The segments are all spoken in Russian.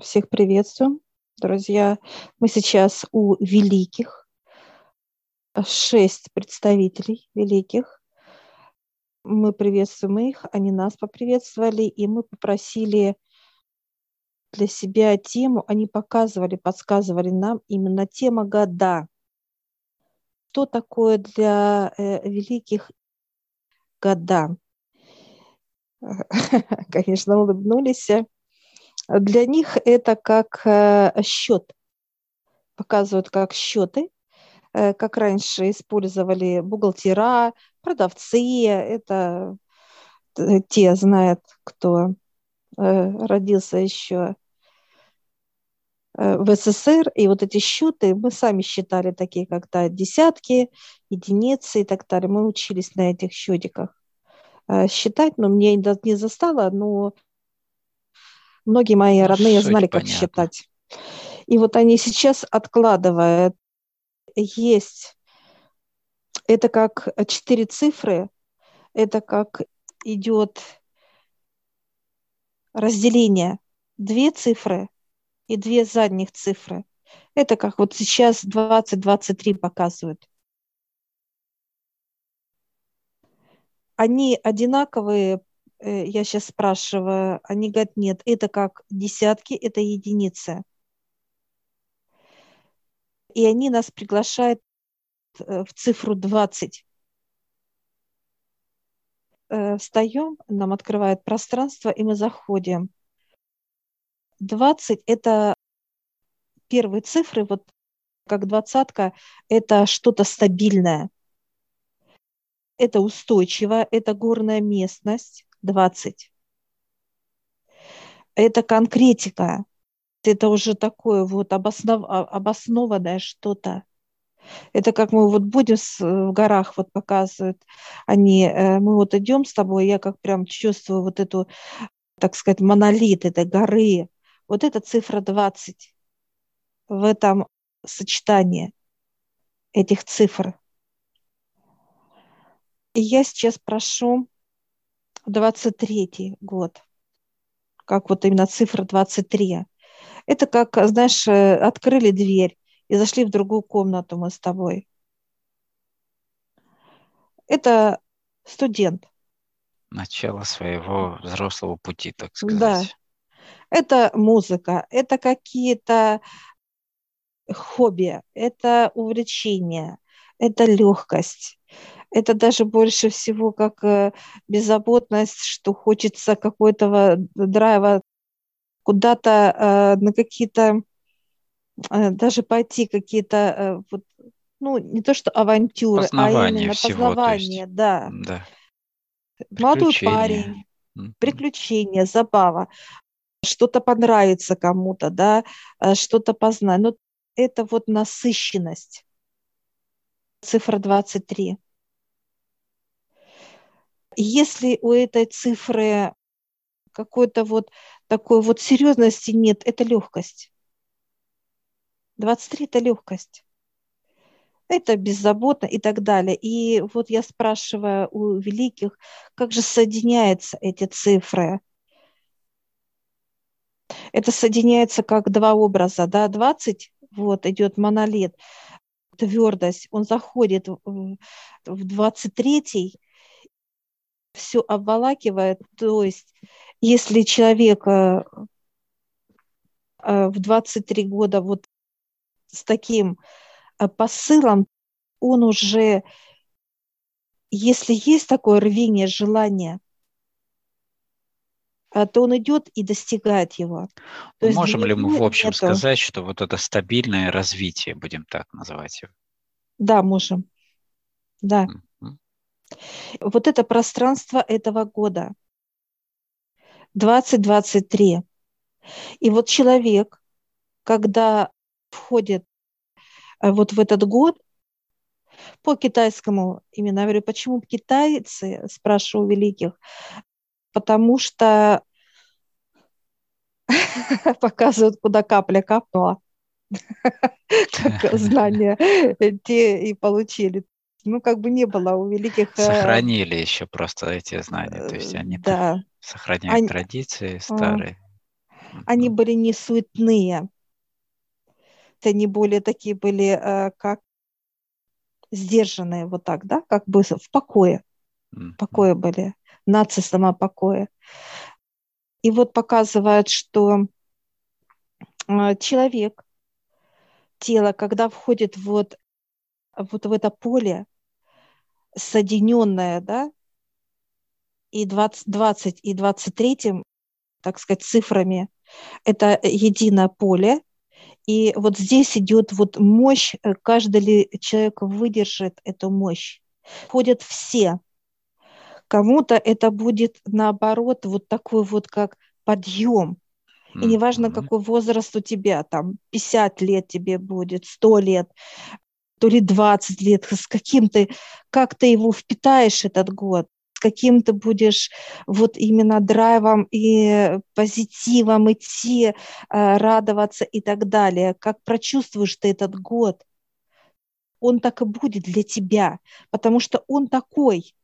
Всех приветствую, друзья. Мы сейчас у великих, шесть представителей великих. Мы приветствуем их, они нас поприветствовали, и мы попросили для себя тему, они показывали, подсказывали нам именно тема года. Что такое для э, великих года? Конечно, улыбнулись для них это как э, счет. Показывают как счеты, э, как раньше использовали бухгалтера, продавцы. Это э, те знают, кто родился еще в СССР, и вот эти счеты мы сами считали такие, как-то десятки, единицы и так далее. Мы учились на этих счетиках считать, но мне не застало, но Многие мои родные Суть знали, как понятно. считать. И вот они сейчас откладывают. Есть. Это как четыре цифры. Это как идет разделение. Две цифры и две задних цифры. Это как вот сейчас 20-23 показывают. Они одинаковые я сейчас спрашиваю, они говорят, нет, это как десятки, это единицы. И они нас приглашают э, в цифру 20. Э, встаем, нам открывает пространство, и мы заходим. 20 – это первые цифры, вот как двадцатка, это что-то стабильное. Это устойчиво, это горная местность, 20. Это конкретика. Это уже такое вот обоснов... А, обоснованное что-то. Это как мы вот будем в горах, вот показывают они, э, мы вот идем с тобой, я как прям чувствую вот эту, так сказать, монолит этой горы. Вот это цифра 20 в этом сочетании этих цифр. И я сейчас прошу 23 год, как вот именно цифра 23. Это как, знаешь, э, открыли дверь и зашли в другую комнату мы с тобой. Это студент. Начало своего взрослого пути, так сказать. Да. Это музыка, это какие-то хобби, это увлечение, это легкость, это даже больше всего как э, беззаботность, что хочется какой-то драйва куда-то э, на какие-то, э, даже пойти какие-то, вот, ну, не то что авантюры, познавание а именно всего, познавание, есть, да. да. Молодой парень, приключения, забава, что-то понравится кому-то, да, что-то познать. Но это вот насыщенность. Цифра 23. Если у этой цифры какой-то вот такой вот серьезности нет, это легкость. 23 – это легкость. Это беззаботно и так далее. И вот я спрашиваю у великих, как же соединяются эти цифры? Это соединяется как два образа, да, 20, вот идет монолит, твердость, он заходит в 23 все обволакивает. То есть, если человек э, э, в 23 года вот с таким э, посылом, он уже, если есть такое рвение, желание, то он идет и достигает его. То Можем ли мы в общем нету... сказать, что вот это стабильное развитие, будем так называть его? Да, можем. Да. Вот это пространство этого года. 2023. И вот человек, когда входит э, вот в этот год, по китайскому именно говорю, почему китайцы, спрашиваю великих, потому что показывают, куда капля капнула. Знания те и получили ну, как бы не было у великих... Э, Сохранили еще просто эти знания, то есть они да. сохраняют они... традиции старые. Они были не суетные. Они более такие были, э, как сдержанные, вот так, да, как бы в покое. В покое были, нации сама покоя. И вот показывает, что э, человек, тело, когда входит вот, вот в это поле, соединенное, да, и 20, 20 и 23, так сказать, цифрами, это единое поле, и вот здесь идет вот мощь, э, каждый ли человек выдержит эту мощь. Ходят все. Кому-то это будет наоборот вот такой вот как подъем. И неважно, какой возраст у тебя, там 50 лет тебе будет, 100 лет, то ли 20 лет, с каким ты, как ты его впитаешь этот год каким ты будешь вот именно драйвом и позитивом идти, э, радоваться и так далее, как прочувствуешь ты этот год. Он так и будет для тебя, потому что он такой.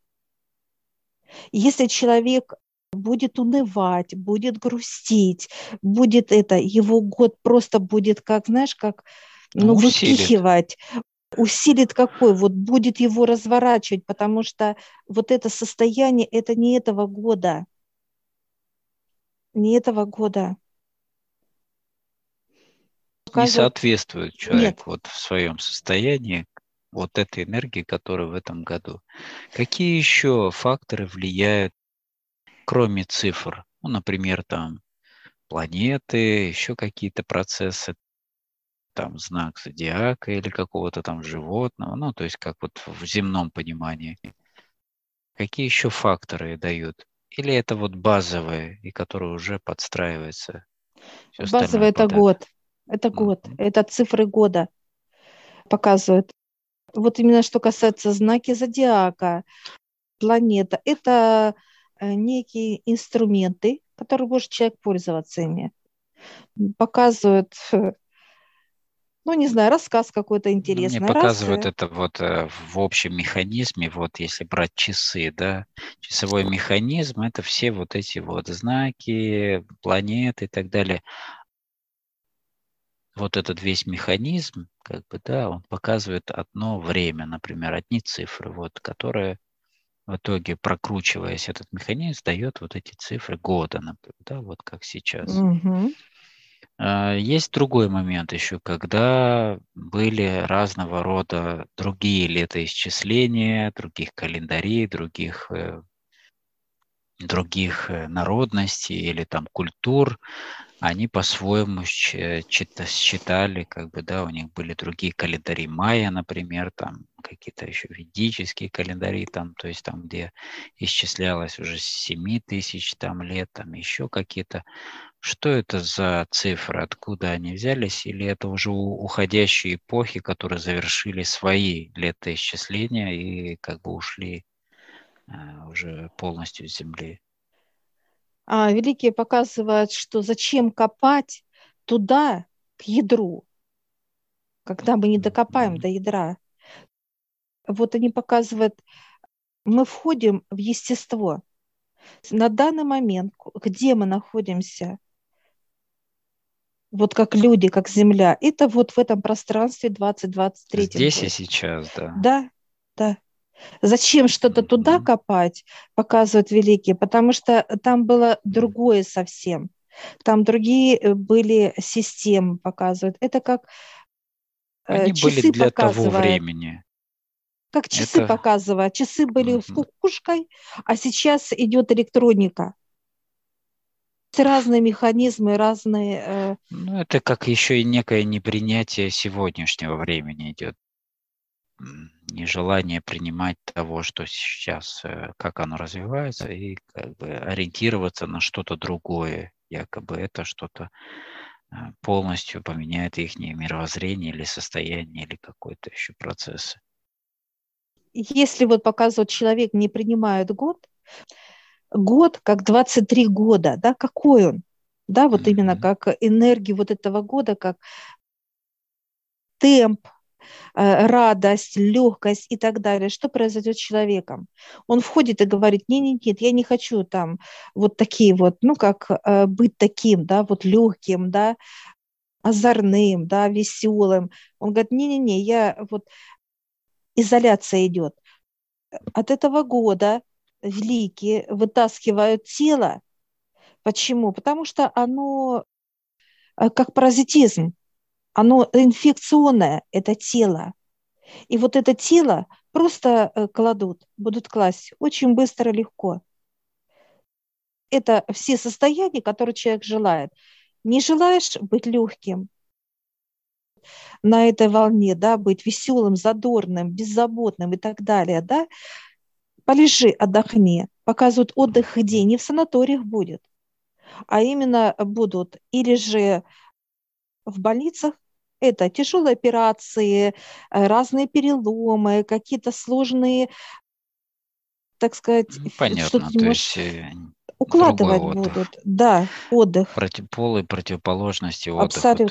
Если человек будет унывать, будет грустить, будет это, его год просто будет как, знаешь, как ну, выпихивать, усилит какой, вот будет его разворачивать, потому что вот это состояние, это не этого года. Не этого года. Не соответствует человек Нет. вот в своем состоянии вот этой энергии, которая в этом году. Какие еще факторы влияют, кроме цифр? Ну, например, там планеты, еще какие-то процессы, там знак зодиака или какого-то там животного, ну, то есть как вот в земном понимании. Какие еще факторы дают? Или это вот базовые, и которые уже подстраиваются? Базовый это год. Это год. Mm-hmm. Это цифры года показывают. Вот именно что касается знаки зодиака, планета, это э, некие инструменты, которые может человек пользоваться ими. Показывают ну, не знаю, рассказ какой-то интересный. Мне показывают Раз, это вот э, в общем механизме, вот если брать часы, да, часовой механизм, это все вот эти вот знаки, планеты и так далее. Вот этот весь механизм, как бы, да, он показывает одно время, например, одни цифры, вот, которые в итоге, прокручиваясь этот механизм, дает вот эти цифры года, например, да, вот как сейчас. Угу. А, есть другой момент еще, когда были разного рода другие летоисчисления, других календарей, других, э, других э, народностей или там культур, они по-своему считали, как бы, да, у них были другие календари майя, например, там какие-то еще ведические календари, там, то есть там, где исчислялось уже 7 тысяч там лет, там еще какие-то что это за цифры, откуда они взялись, или это уже уходящие эпохи, которые завершили свои летоисчисления и как бы ушли а, уже полностью с Земли? А, великие показывают, что зачем копать туда, к ядру, когда мы не докопаем mm-hmm. до ядра. Вот они показывают, мы входим в естество. На данный момент, где мы находимся – вот как люди, как Земля. Это вот в этом пространстве 2023. Здесь год. и сейчас, да. Да, да. Зачем что-то mm-hmm. туда копать, показывают великие, потому что там было другое совсем. Там другие э, были системы, показывают. Это как э, Они часы были для показывают. того времени. Как часы Это... показывают. Часы были mm-hmm. с кукушкой, а сейчас идет электроника разные механизмы, разные... Э, ну, это как еще и некое непринятие сегодняшнего времени идет. Нежелание принимать того, что сейчас, э, как оно развивается, и как бы ориентироваться на что-то другое. Якобы это что-то э, полностью поменяет их мировоззрение или состояние, или какой-то еще процесс. Если вот показывает человек не принимает год, год как 23 года, да, какой он, да, вот mm-hmm. именно как энергию вот этого года, как темп, э, радость, легкость и так далее, что произойдет с человеком? Он входит и говорит, нет, нет, нет, я не хочу там вот такие вот, ну как э, быть таким, да, вот легким, да, озорным, да, веселым. Он говорит, не-не-не, я вот изоляция идет. От этого года великие вытаскивают тело. Почему? Потому что оно э, как паразитизм, оно инфекционное, это тело. И вот это тело просто э, кладут, будут класть очень быстро, легко. Это все состояния, которые человек желает. Не желаешь быть легким, на этой волне, да, быть веселым, задорным, беззаботным и так далее, да, полежи, отдохни. Показывают отдых где? Не в санаториях будет, а именно будут или же в больницах, это тяжелые операции, э, разные переломы, какие-то сложные, так сказать, Понятно, то есть э, укладывать будут. Да, отдых. Против, полы противоположности отдыха. Абсолютно.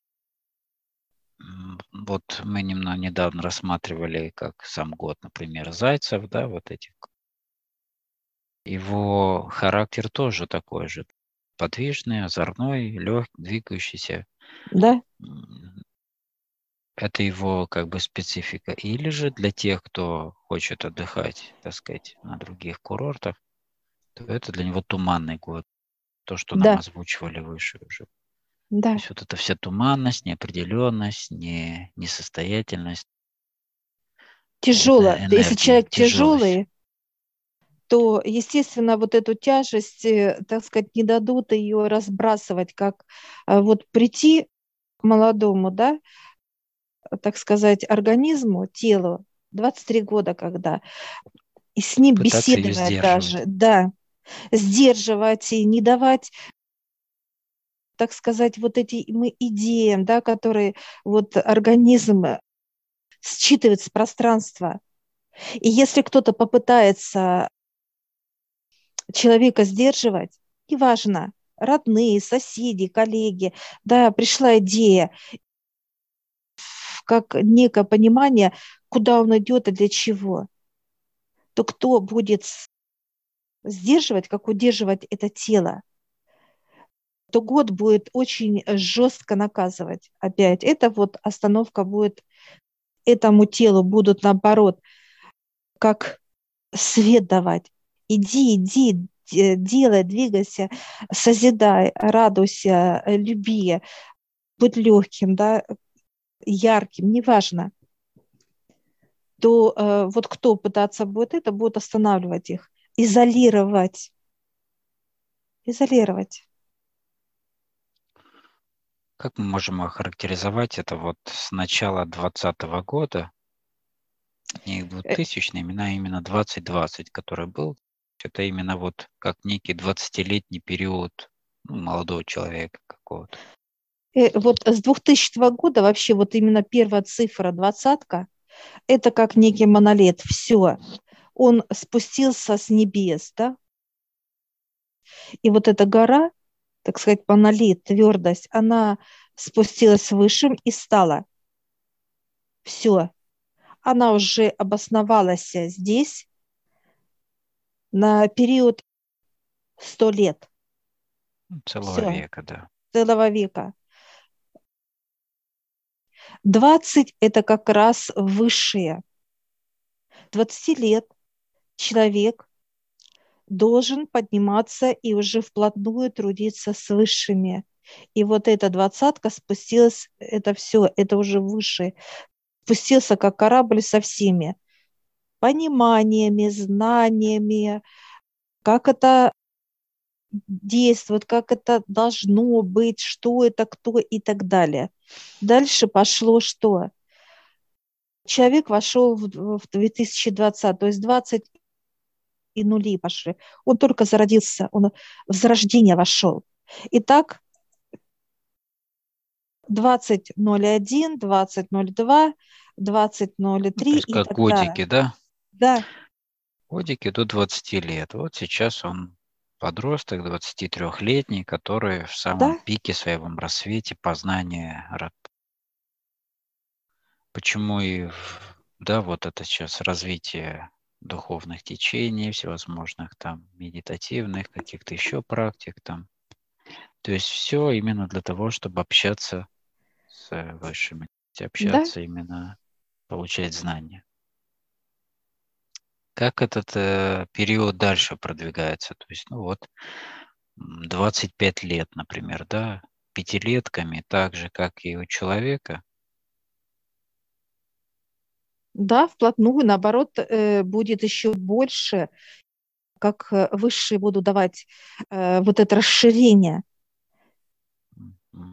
Вот мы немного недавно рассматривали, как сам год, например, Зайцев, да, вот этих. Его характер тоже такой же. Подвижный, озорной, легкий, двигающийся. Да. Это его как бы специфика. Или же для тех, кто хочет отдыхать, так сказать, на других курортах, то это для него туманный год. То, что да. нам озвучивали выше уже. Да. То есть вот эта вся туманность, неопределенность, не, несостоятельность. Тяжело. Энергия, Если человек тяжелый, то, естественно, вот эту тяжесть, э, так сказать, не дадут ее разбрасывать, как э, вот прийти молодому, да, так сказать, организму, телу, 23 года, когда, и с ним Пытаться беседовать даже, да, сдерживать и не давать так сказать, вот эти мы идеям, да, которые вот организм считывает с пространства. И если кто-то попытается человека сдерживать, неважно, родные, соседи, коллеги, да, пришла идея, как некое понимание, куда он идет и для чего, то кто будет сдерживать, как удерживать это тело? то год будет очень жестко наказывать опять. Это вот остановка будет этому телу будут наоборот как свет давать. Иди, иди, делай, двигайся, созидай, радуйся, люби, будь легким, да, ярким, неважно. То э, вот кто пытаться будет это, будет останавливать их, изолировать. Изолировать. Как мы можем охарактеризовать это вот с начала 2020 года, не 2000 э именно, именно 2020, который был, это именно вот как некий 20-летний период ну, молодого человека какого-то. Э, вот с 2000 года вообще вот именно первая цифра, двадцатка, это как некий монолит, все. Он спустился с небес, да? И вот эта гора, так сказать, монолит, твердость, она спустилась выше и стала. Все. Она уже обосновалась здесь на период сто лет. Целого Все. века, да. Целого века. 20 – это как раз высшее. 20 лет человек должен подниматься и уже вплотную трудиться с высшими. И вот эта двадцатка спустилась, это все, это уже выше, спустился как корабль со всеми пониманиями, знаниями, как это действует, как это должно быть, что это, кто и так далее. Дальше пошло что? Человек вошел в 2020, то есть 20 и нули пошли. Он только зародился, он в зарождение вошел. Итак, 20.01, 20.02, 20.03 То есть и как так годики, да? Да. Годики до 20 лет. Вот сейчас он подросток, 23-летний, который в самом да? пике своего рассвете познания почему и, да, вот это сейчас развитие духовных течений, всевозможных там медитативных, каких-то еще практик там. То есть все именно для того, чтобы общаться с высшими, общаться да? именно, получать знания. Как этот э, период дальше продвигается? То есть, ну вот, 25 лет, например, да, пятилетками, так же, как и у человека. Да, вплотную, наоборот, э, будет еще больше, как э, высшие будут давать э, вот это расширение.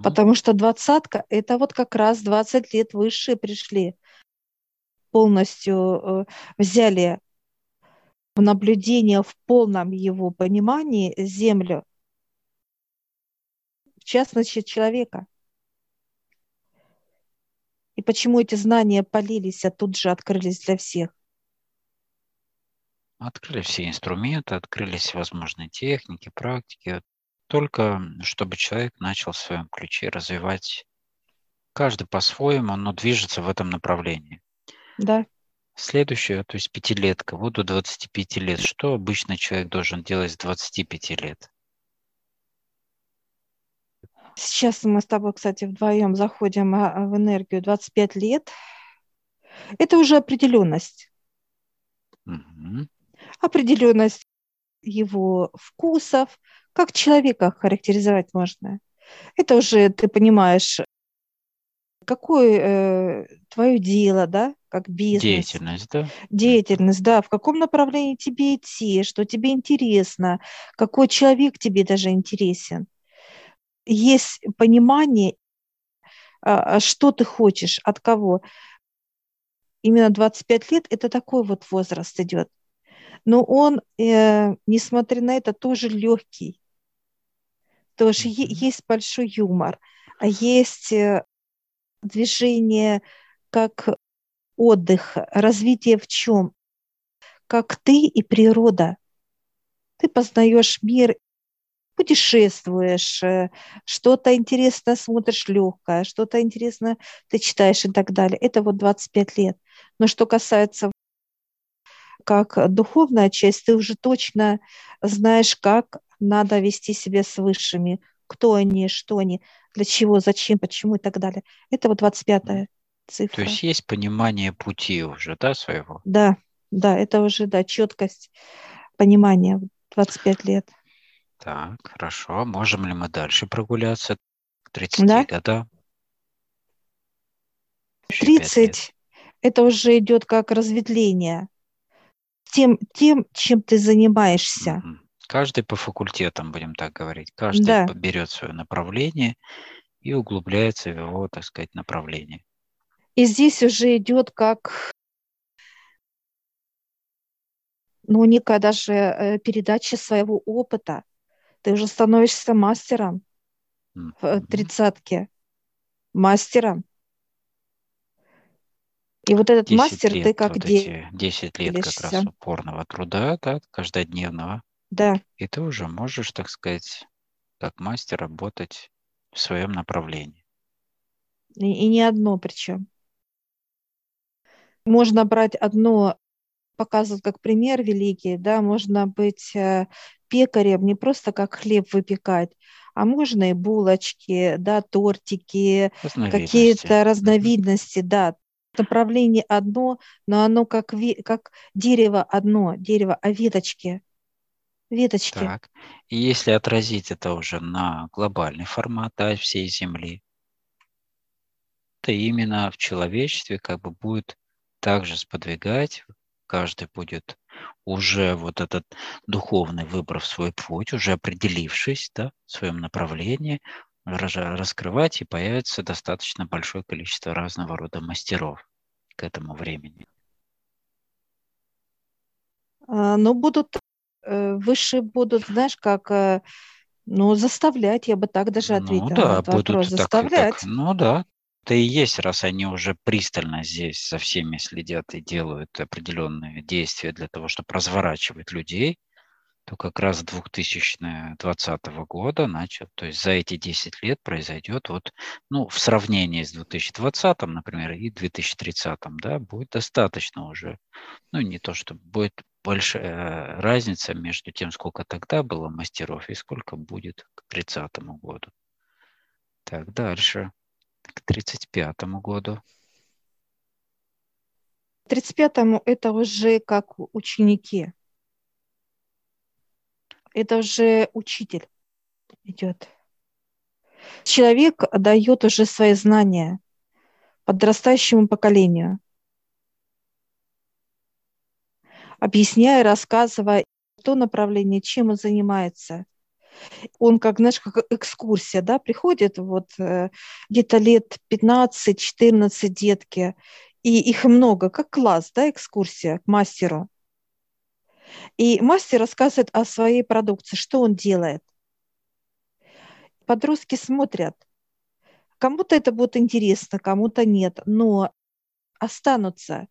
Потому что двадцатка – это вот как раз 20 лет высшие пришли, полностью взяли в наблюдение в полном его понимании землю – частности человека. И почему эти знания полились, а тут же открылись для всех? Открылись все инструменты, открылись возможные техники, практики, только чтобы человек начал в своем ключе развивать каждый по-своему, но движется в этом направлении. Да. Следующее, то есть пятилетка, вот до 25 лет. Что обычно человек должен делать с 25 лет? Сейчас мы с тобой, кстати, вдвоем заходим а, в энергию 25 лет. Это уже определенность. Угу. Определенность его вкусов, как человека характеризовать можно. Это уже ты понимаешь, какое э, твое дело, да, как бизнес. Деятельность, да? Деятельность, да. В каком направлении тебе идти, что тебе интересно, какой человек тебе даже интересен есть понимание, а, а что ты хочешь, от кого. Именно 25 лет – это такой вот возраст идет. Но он, э, несмотря на это, тоже легкий. Тоже mm-hmm. есть большой юмор, а есть э, движение как отдых, развитие в чем? Как ты и природа. Ты познаешь мир путешествуешь, э, что-то интересно смотришь легкое, что-то интересно ты читаешь и так далее. Это вот 25 лет. Но что касается как духовная часть, ты уже точно знаешь, как надо вести себя с высшими, кто они, что они, для чего, зачем, почему и так далее. Это вот 25-я цифра. То есть есть понимание пути уже, да, своего? Да, да, это уже, да, четкость понимания 25 лет. Так, хорошо. Можем ли мы дальше прогуляться к 30 Да, годам? Еще 30 это уже идет как разветвление. Тем, тем, чем ты занимаешься. Мгм. Каждый по факультетам, будем так говорить. Каждый Да, берет свое направление и углубляется в его, так сказать, направление. и здесь уже идет как, ну, некая даже э, передача своего опыта ты уже становишься мастером в тридцатке. Мастером. И вот этот мастер, лет, ты как вот эти 10 лет как раз упорного труда, да, каждодневного. Да. И ты уже можешь, так сказать, как мастер работать в своем направлении. И, и не одно причем. Можно брать одно, показывать как пример великий, да, можно быть э, пекарем не просто как хлеб выпекать, а можно и булочки, да, тортики, какие-то разновидности, да. Направление одно, но оно как, как дерево одно, дерево, а веточки. Веточки. Так. И если отразить это уже на глобальный формат да, всей Земли, то именно в человечестве как бы будет также сподвигать, каждый будет уже вот этот духовный, выбрав свой путь, уже определившись да, в своем направлении, раскрывать, и появится достаточно большое количество разного рода мастеров к этому времени. А, ну, будут, выше будут, знаешь, как, э, ну, заставлять, я бы так даже ну ответила ну, да, на этот будут вопрос, заставлять. Так, ну да, это и есть, раз они уже пристально здесь со всеми следят и делают определенные действия для того, чтобы разворачивать людей, то как раз 2020 года начал, то есть за эти 10 лет произойдет вот, ну, в сравнении с 2020, например, и 2030, да, будет достаточно уже, ну, не то, что будет большая разница между тем, сколько тогда было мастеров и сколько будет к 30 году. Так, дальше, к 35 году. К 35-му это уже как ученики это уже учитель идет. Человек дает уже свои знания подрастающему поколению, объясняя, рассказывая то направление, чем он занимается. Он, как, знаешь, как экскурсия, да, приходит вот э, где-то лет 15-14 детки, и их много, как класс, да, экскурсия к мастеру. И мастер рассказывает о своей продукции, что он делает. Подростки смотрят. Кому-то это будет интересно, кому-то нет, но останутся.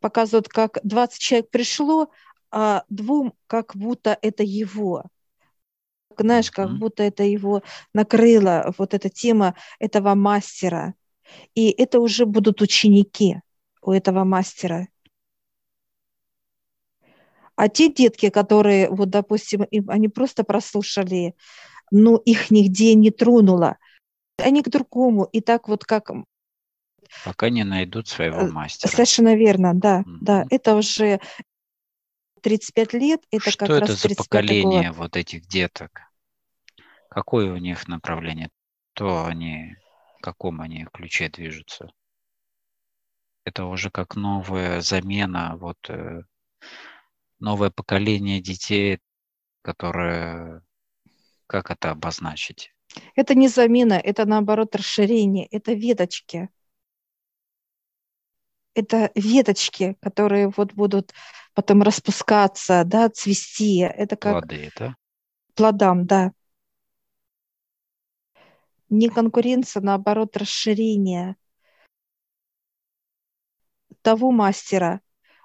Показывают, как 20 человек пришло, а двум как будто это его. Знаешь, как будто это его накрыла вот эта тема этого мастера. И это уже будут ученики у этого мастера. А те детки, которые, вот, допустим, им, они просто прослушали, но их нигде не тронуло. Они к другому. И так вот как... Пока не найдут своего э, мастера. Совершенно верно, да. Mm-hmm. да. Это уже 35 лет. Это Что как это раз за поколение год. вот этих деток? Какое у них направление? То они, в каком они ключе движутся? Это уже как новая замена вот э, новое поколение детей, которое, как это обозначить? Это не замена, это наоборот расширение, это веточки. Это веточки, которые вот будут потом распускаться, да, цвести. Это как плоды, да? Плодам, да. Не конкуренция, наоборот, расширение того мастера,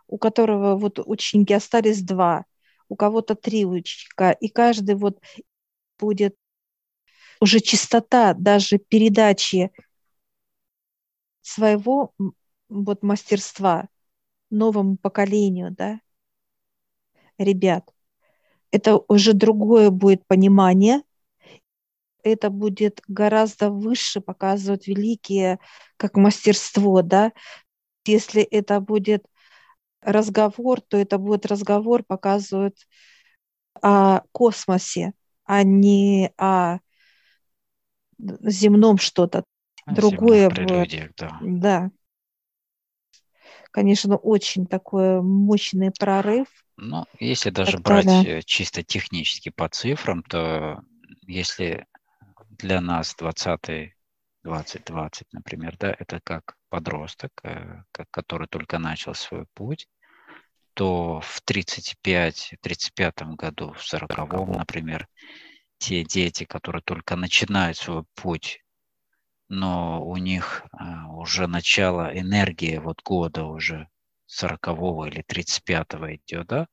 у которого вот ученики остались два, у кого-то три ученика, и каждый вот будет уже чистота даже передачи своего вот мастерства новому поколению, да, ребят. Это уже другое будет понимание, это будет гораздо выше показывать великие, как мастерство, да. Если это будет разговор, то это будет разговор, показывает о космосе, а не о земном что-то. Другое будет. Да. да. Конечно, очень такой мощный прорыв. Ну, если даже брать далее. Э, чисто технически по цифрам, то если для нас 20 2020, например, да, это как подросток, э, который только начал свой путь, то в 35-35 году, в 40-м, например, те дети, которые только начинают свой путь, но у них а, уже начало энергии вот года уже 40 или 35 идет, да,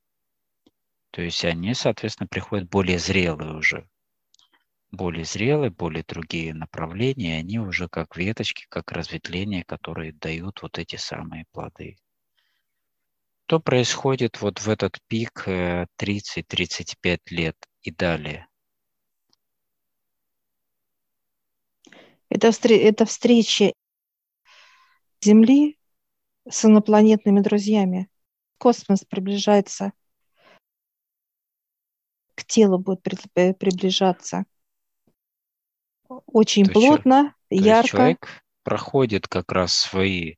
то есть они, соответственно, приходят более зрелые уже более зрелые, более другие направления, они уже как веточки, как разветвления, которые дают вот эти самые плоды. Что происходит вот в этот пик 30-35 э, лет и далее? Это, это встреча Земли с инопланетными друзьями. Космос приближается к телу будет э, приближаться очень то плотно, есть, ярко. То человек проходит как раз свои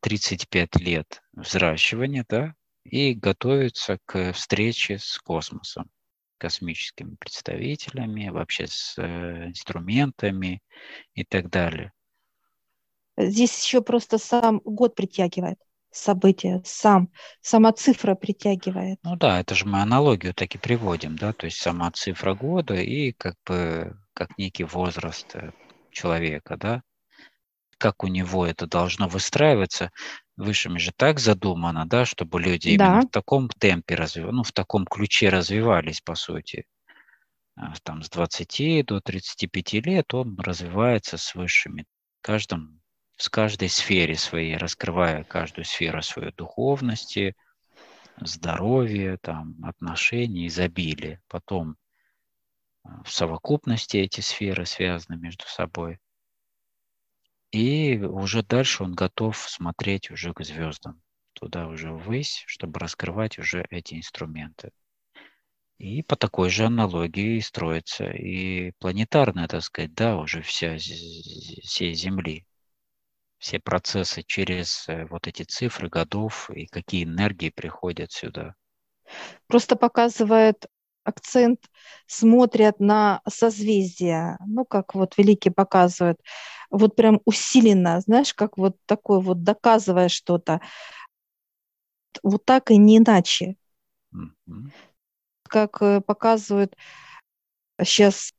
35 лет взращивания, да, и готовится к встрече с космосом, космическими представителями, вообще с э, инструментами и так далее. Здесь еще просто сам год притягивает события, сам, сама цифра притягивает. Ну да, это же мы аналогию так и приводим, да, то есть сама цифра года и как бы как некий возраст э, человека, да. Как у него это должно выстраиваться, высшими же так задумано, да, чтобы люди Да. именно в таком темпе развивались, ну, в таком ключе развивались, по сути. А, Там с 20 до 35 лет он развивается с высшими. В каждом, с каждой сфере своей, раскрывая каждую сферу своей духовности, здоровья, там, отношений, изобилия. Потом а, в совокупности эти сферы связаны между собой. И уже дальше он готов смотреть уже к звездам, туда уже ввысь, чтобы раскрывать уже эти инструменты. И по такой же аналогии строится и планетарная, так сказать, да, уже вся всей Земли. Все процессы через э, вот эти цифры годов и какие энергии приходят сюда. Просто показывает акцент, смотрят на созвездия, ну, как вот великий показывает, вот прям усиленно, знаешь, как вот такой вот доказывая что-то, вот так и не иначе, Мгм. как э, показывают сейчас,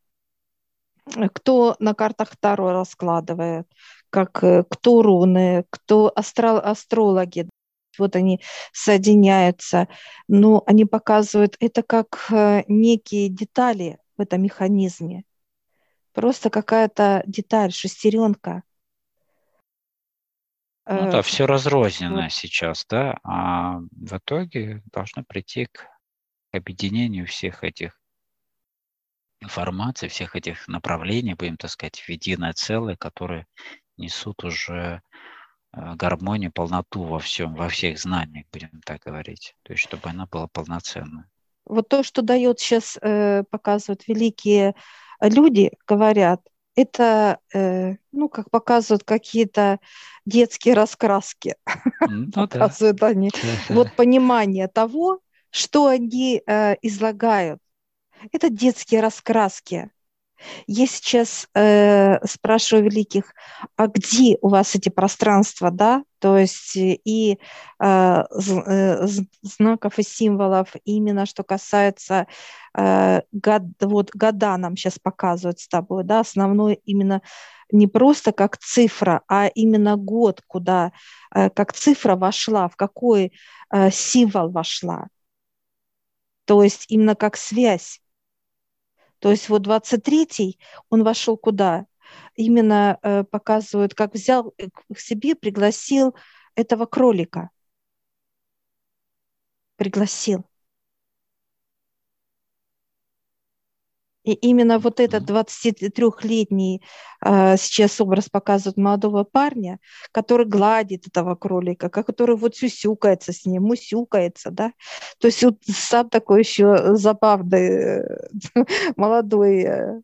кто на картах Таро раскладывает, как э, кто руны, кто астро- астрологи, вот они соединяются, но они показывают это как э, некие детали в этом механизме. Просто какая-то деталь, шестеренка. Ну Э, да, все разрознено сейчас, да, а в итоге должно прийти к объединению всех этих информаций, всех этих направлений, будем так сказать, в единое целое, которые несут уже э, гармонию, полноту во всем, во всех знаниях, будем так говорить. То есть, чтобы она была полноценной. Вот то, что дает сейчас, э, показывают великие люди, говорят, это, э, ну, как показывают какие-то детские раскраски, Ну да. показывают они. Вот понимание того, что они э, излагают. Это детские раскраски. Я сейчас э, спрашиваю великих, а где у вас эти пространства, да? То есть э, и э, э, знаков и символов, именно что касается э, год, вот года нам сейчас показывают с тобой, да, основной именно не просто как цифра, а именно год, куда э, как цифра вошла, в какой э, символ вошла. То есть именно как связь. То есть вот 23-й, он вошел куда? Именно э, показывают, как взял э, к себе, пригласил этого кролика. Пригласил. И именно вот этот 23-летний э, сейчас образ показывает молодого парня, который гладит этого кролика, который вот сюсюкается с ним, мусюкается, да. То есть вот сам такой еще забавный э, молодой э,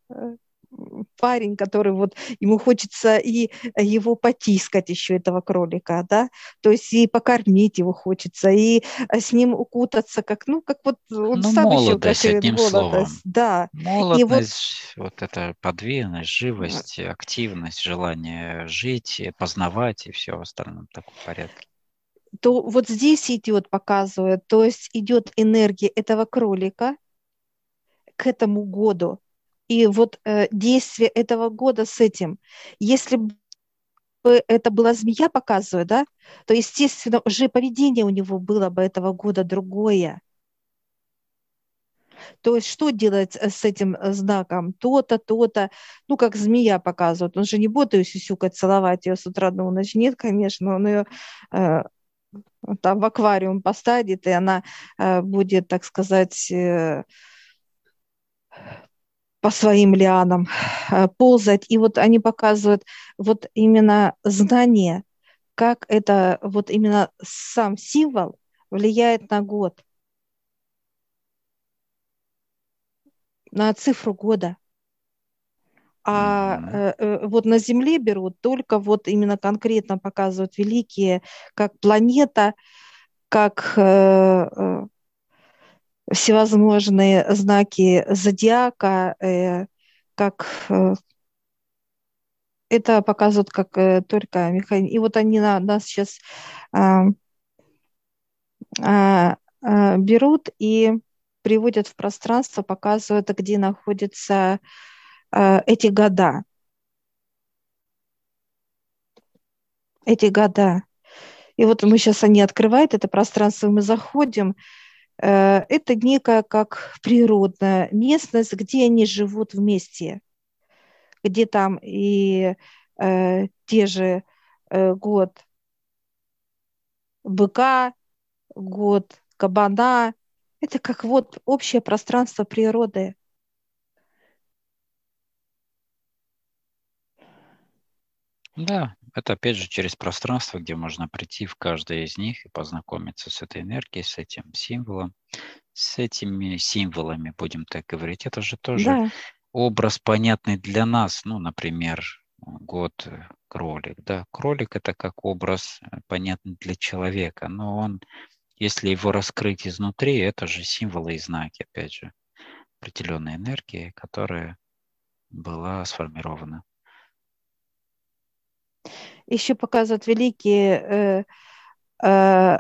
парень, который вот ему хочется и его потискать еще этого кролика, да, то есть и покормить его хочется, и с ним укутаться, как, ну, как вот он Ну, сам еще молодость, и одним словом. молодость, да. Молодость, вот эта подвижность, живость, активность, желание жить, познавать и все в остальном таком порядке. то вот здесь идет, показывает, то есть идет энергия этого кролика к этому году. И вот э, действие этого года с этим. Если бы это была змея, показывает, да, то, естественно, уже поведение у него было бы этого года другое. То есть что делать с этим знаком? То-то, то-то. Ну, как змея показывает. Он же не будет ее сюсюкать, целовать ее с утра до ночи. Нет, конечно, он ее э, там в аквариум посадит, и она э, будет, так сказать, э, по своим лианам э, ползать. И вот они показывают вот именно знание, как это вот именно сам символ влияет на год, на цифру года. А Мгм. э, вот на Земле берут только вот именно конкретно показывают великие, как планета, как э, э, всевозможные знаки зодиака, э, как э, это показывают как э, только механизм. И вот они на, нас сейчас а, а, а, берут и приводят в пространство, показывают, где находятся эти года. эти года. И вот мы сейчас они открывают это пространство, мы заходим. Э, это некая как природная местность, где они живут вместе, где там и э, те же э, год быка, год кабана. Это как вот общее пространство природы. Да, это опять же через пространство, где можно прийти в каждое из них и познакомиться с этой энергией, с этим символом, с этими символами, будем так говорить. Это же тоже да. образ понятный для нас. Ну, например, год э, кролик. Да, кролик это как образ э, понятный для человека, но он, если его раскрыть изнутри, это же символы и знаки, опять же, определенной энергии, которая была сформирована еще показывают великие, э, э,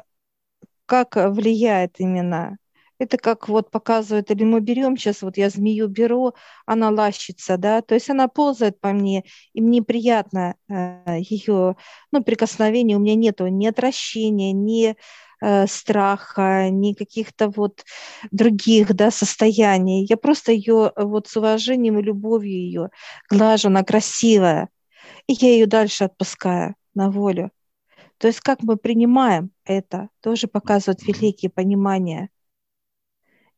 как влияет именно. Это как вот показывают, или мы берем сейчас, вот я змею беру, она лащится, да, то есть она ползает по мне, и мне приятно э, ее, ну, прикосновение, у меня нету ни отвращения, ни э, страха, ни каких-то вот других, да, состояний. Я просто ее вот с уважением и любовью ее глажу, она красивая и я ее дальше отпускаю на волю. То есть как мы принимаем это, тоже показывает великие понимания.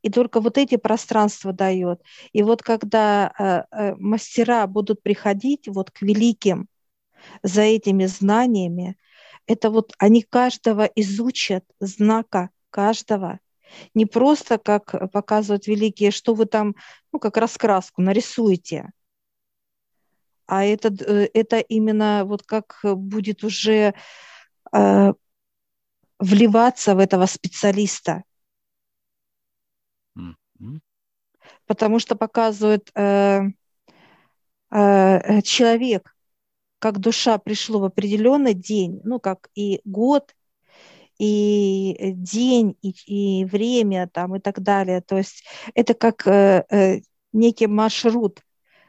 И только вот эти пространства дает. И вот когда э, э, мастера будут приходить вот к великим за этими знаниями, это вот они каждого изучат, знака каждого. Не просто, как показывают великие, что вы там, ну, как раскраску нарисуете – а это, э, это именно вот как будет уже э, вливаться в этого специалиста. Mm-hmm. Потому что показывает э, э, человек, как душа пришло в определенный день, ну как и год, и день, и, и время там и так далее. То есть это как э, э, некий маршрут,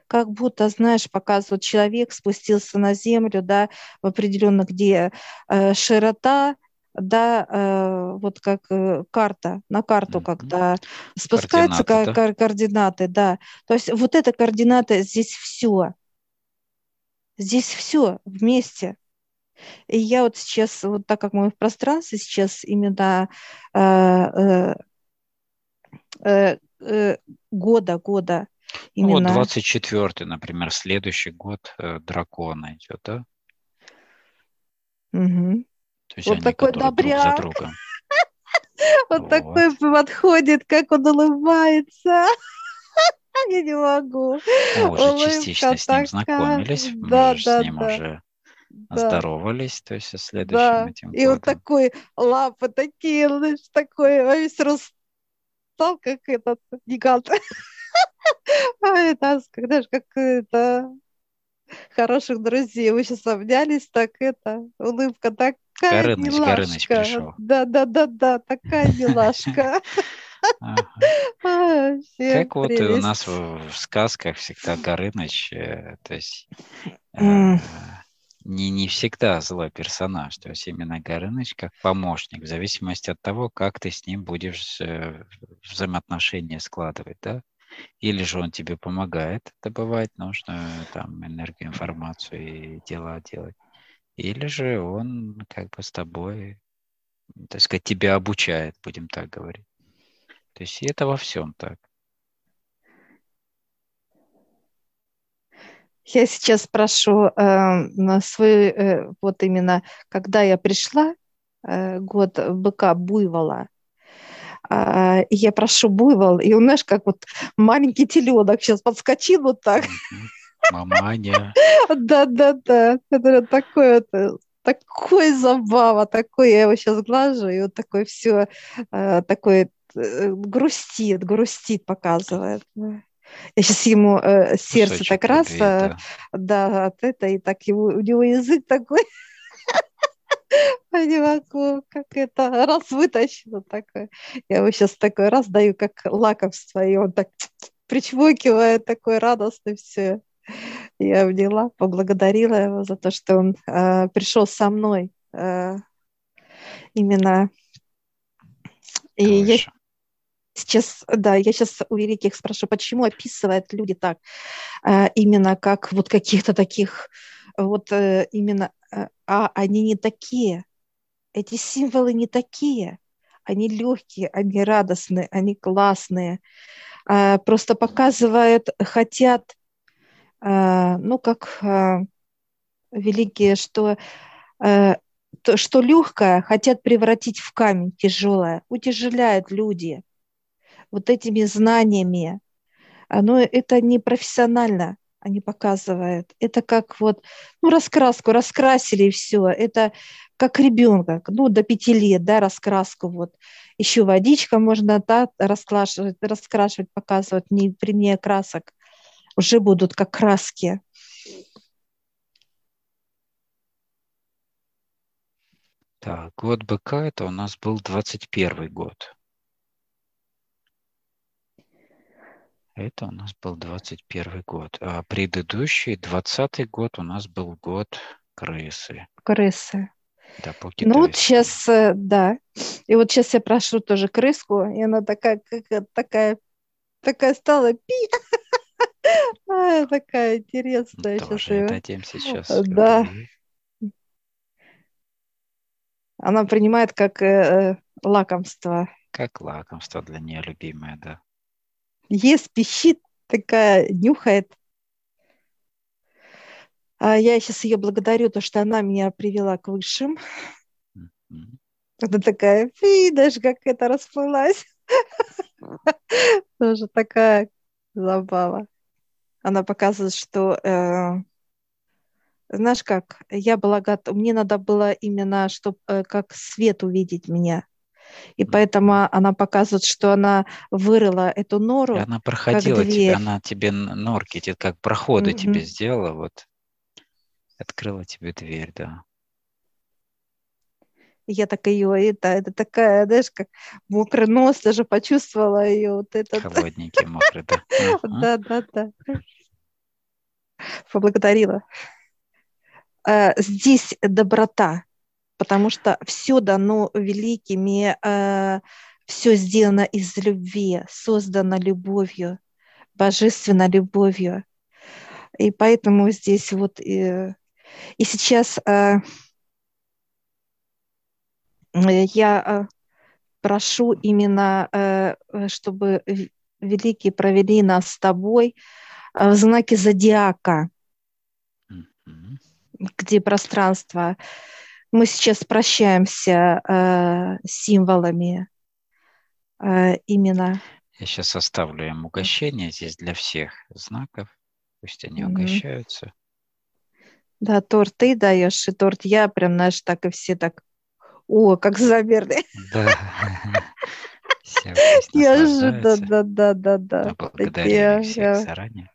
как будто, знаешь, показывают, человек спустился на землю, да, в определенно, где э, широта, да, э, вот как э, карта, на карту, mm-hmm. когда спускаются координаты, ко- да? координаты, да. То есть вот эта координата, здесь все. Здесь все вместе. И я вот сейчас, вот так как мы в пространстве сейчас именно э, э, э, э года, года Именно... Ну, вот 24-й, например, следующий год э, дракона идет, да? Угу. То есть вот они, такой добряк. Друг за другом. Вот такой подходит, как он улыбается. Я не могу. Мы уже частично с ним знакомились. Да, Мы да, с ним уже здоровались, то есть со следующим этим И вот такой, лапы такие, знаешь, такой, весь рустал, как этот гигант. А это, когда же как это хороших друзей. Вы сейчас обнялись, так это, улыбка такая Горыныч, милашка. Горыныч пришел. Да, да, да, да, такая милашка. Как вот и у нас в сказках всегда Горыныч, э, то есть э, не, не всегда злой персонаж, то есть именно Горыныч как помощник, в зависимости от того, как ты с ним будешь э, взаимоотношения складывать, да? Или же он тебе помогает добывать нужную там энергию, информацию и дела делать. Или же он как бы с тобой, так сказать, тебя обучает, будем так говорить. То есть это во всем так. Я сейчас спрошу э, на свой, э, вот именно, когда я пришла, э, год быка буйвола, а, я прошу буйвол, и он, знаешь, как вот маленький теленок сейчас подскочил вот так. Маманя. Да-да-да, это такое вот такой забава, такой, я его сейчас глажу, и вот такой все, а, такой э, грустит, грустит, показывает. Я сейчас ему э, сердце Кусочек так раз, да. да, от это, и так его, у него язык такой не могу, как это, раз вытащила такое. Я его сейчас такой раз даю, как лакомство, и он так причмокивает, такой радостный все. Я обняла, поблагодарила его за то, что он э, пришел со мной э, именно. И я сейчас, да, я сейчас у великих спрашиваю, почему описывают люди так, э, именно как вот каких-то таких, вот э, именно, а они не такие, эти символы не такие, они легкие, они радостные, они классные, э, просто показывают, хотят Э, ну, как э, великие, что, э, то, что легкое хотят превратить в камень тяжелое, утяжеляют люди вот этими знаниями. Но это не профессионально они показывают. Это как вот, ну, раскраску раскрасили и все. Это как ребенка, ну, до пяти лет, да, раскраску вот. Еще водичка можно, да, раскрашивать, раскрашивать показывать не при красок уже будут как краски. Так, год быка это у нас был 21 год. Это у нас был 21 год. А предыдущий, 20 год, у нас был год крысы. Крысы. Да, по ну вот сейчас, э, да. И вот сейчас я прошу тоже крыску, и она такая, как, такая, такая стала пи. А, такая интересная. Тоже сейчас дадим сейчас. Да. Она принимает как э, э, лакомство. Как лакомство для нее любимое, да. Ест, пищит, такая, нюхает. А я сейчас ее благодарю, то, что она меня привела к высшим. Она такая, фи, даже как это расплылась. Тоже такая забава она показывает, что, э, знаешь как, я была готова, мне надо было именно, чтобы э, как свет увидеть меня. И поэтому она показывает, что она вырыла эту нору. И она проходила тебе, она тебе норки, как проходы mm-hmm. тебе сделала, вот. Открыла тебе дверь, да. Я так ее, это, это такая, знаешь, как мокрый нос, даже почувствовала ее. Вот этот. Холодненький, мокрый, да. Да, да, да поблагодарила. Э, здесь доброта, потому что все дано великими, э, все сделано из любви, создано любовью, божественной любовью. И поэтому здесь вот и, э, и сейчас я прошу именно, чтобы великие провели нас с тобой в знаке зодиака, mm-hmm. где пространство. Мы сейчас прощаемся э, символами э, именно. Я сейчас оставлю им угощение здесь для всех знаков. Пусть они mm-hmm. угощаются. Да, торт ты даешь, и торт я прям, знаешь, так и все так, о, как замерли. Да. Неожиданно, да, да, да. Благодарю всех заранее.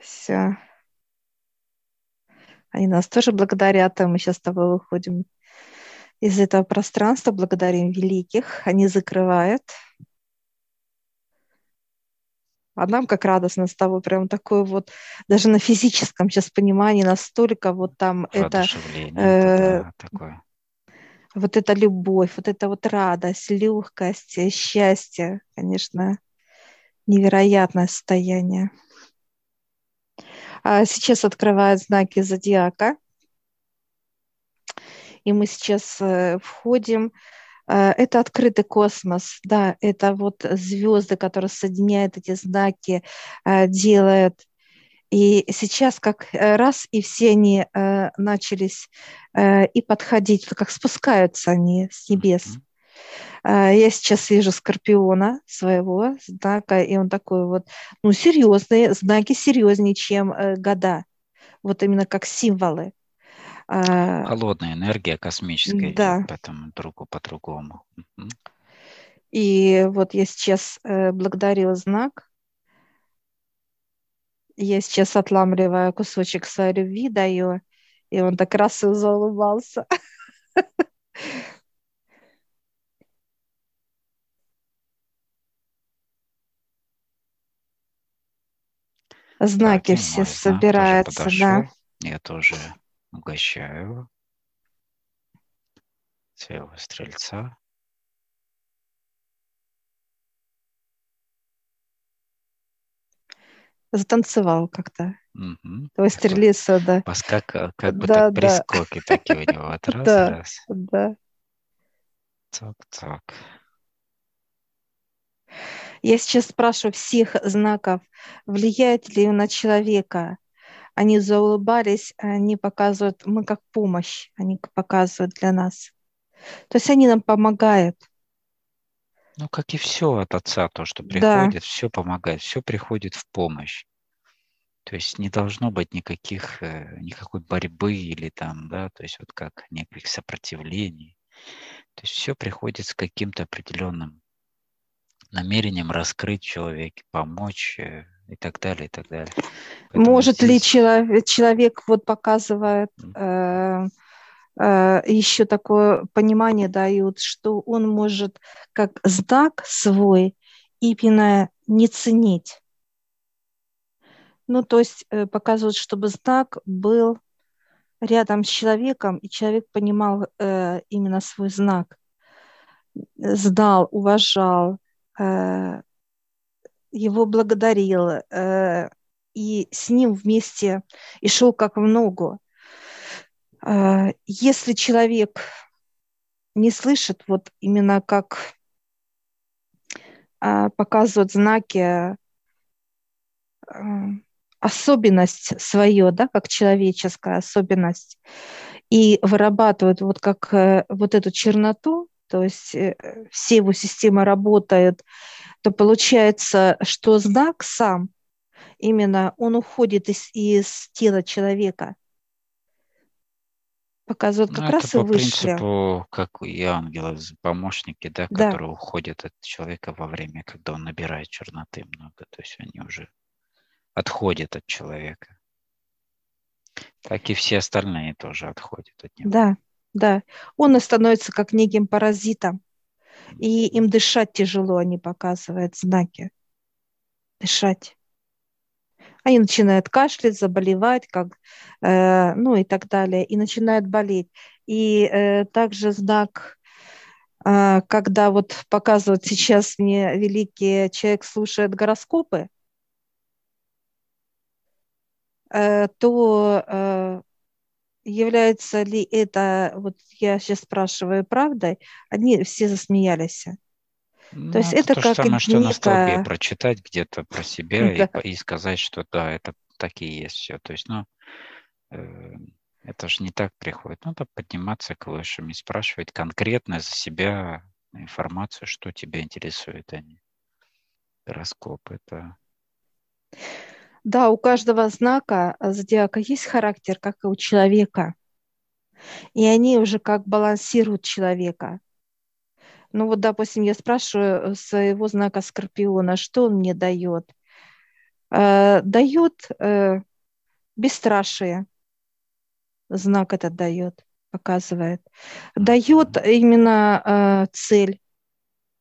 Все. Они нас тоже благодарят, а мы сейчас с тобой выходим из этого пространства, благодарим великих, они закрывают. А нам как радостно с тобой, прям такое вот, даже на физическом сейчас понимании настолько вот там это, э, да, такое. вот эта любовь, вот эта вот радость, легкость, счастье, конечно, невероятное состояние. А, сейчас открывают знаки зодиака. И мы сейчас э, входим. Э, это открытый космос, да, это вот звезды, которые соединяют эти знаки, э, делают. И сейчас как раз, и все они начались и подходить, как спускаются они с небес. Mm-hmm. А, я сейчас вижу скорпиона своего знака, и он такой вот, ну, серьезный, знаки серьезнее, чем э, года. Вот именно как символы. А, Холодная энергия космическая, да. поэтому другу по-другому. И вот я сейчас э, благодарила знак. Я сейчас отламливаю кусочек своей любви, даю, и он так раз и заулыбался. знаки все собираются, да. Я тоже угощаю своего стрельца. Затанцевал как-то. Угу. Твой стрелица, да. Поскак, как бы да, так да. прискоки такие у него. Вот раз, да, раз. Да. Так-так. Я сейчас спрашиваю всех знаков, влияет ли на человека. Они заулыбались, они показывают, мы как помощь, они показывают для нас. То есть они нам помогают. Ну, как и все от отца, то, что приходит, да. все помогает, все приходит в помощь. То есть не должно быть никаких, э, никакой борьбы или там, да, то есть вот как никаких сопротивлений. То есть все приходит с каким-то определенным намерением раскрыть человеке, помочь э, и так далее, и так далее. Поэтому Может здесь... ли человек, человек вот показывает э, э, еще такое понимание дают, что он может как знак свой именно не ценить. Ну, то есть э, показывают, чтобы знак был рядом с человеком, и человек понимал э, именно свой знак, знал, уважал, его благодарил, э, и с ним вместе и шел как в ногу. Э, если человек не слышит, вот именно как э, показывают знаки, э, особенность свою, да, как человеческая особенность, и вырабатывают вот как э, вот эту черноту, то есть э, все его системы работают, то получается, что знак сам, именно он уходит из, из тела человека, показывает как ну, раз это и по вышли. принципу, как и ангелы, помощники, да, Да. которые уходят от человека во время, когда он набирает черноты много, то есть они уже отходят от человека. Так и все остальные тоже отходят от него. Да, да. Он становится как неким паразитом. И им дышать тяжело, они показывают знаки. Дышать. Они начинают кашлять, заболевать, как, э, ну и так далее, и начинают болеть. И э, также знак, э, когда вот показывают сейчас мне великий человек слушает гороскопы, э, то э, является ли это, вот я сейчас спрашиваю, правдой, они все засмеялись. Ну, то есть это, это то как же самое, что некая... на столбе прочитать где-то про себя да. и, и сказать, что да, это так и есть все. То есть, ну, э, это же не так приходит. Надо подниматься к высшим и спрашивать конкретно за себя информацию, что тебя интересует, а не гороскоп. Это... Да, у каждого знака э, зодиака есть характер, как и у человека. И они уже как балансируют человека. Ну вот, допустим, я спрашиваю своего знака Скорпиона, что он мне дает? Э, дает э, бесстрашие. Знак этот дает, показывает. Дает именно цель.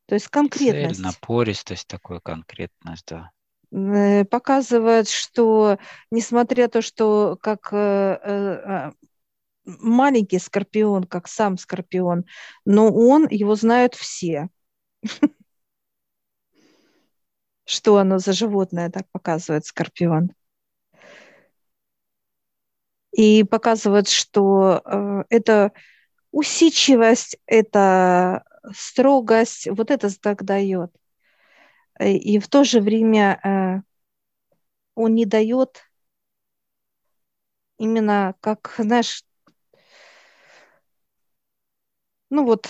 То есть конкретность. Цель, напористость, такой конкретность, да. Э, показывает, что несмотря на то, что как э, э, маленький скорпион, как сам скорпион, но он, его знают все. Что оно за животное, так показывает скорпион. И показывает, что это усидчивость, это строгость, вот это так дает. Э, и в то же время э, он не дает именно как, знаешь, ну вот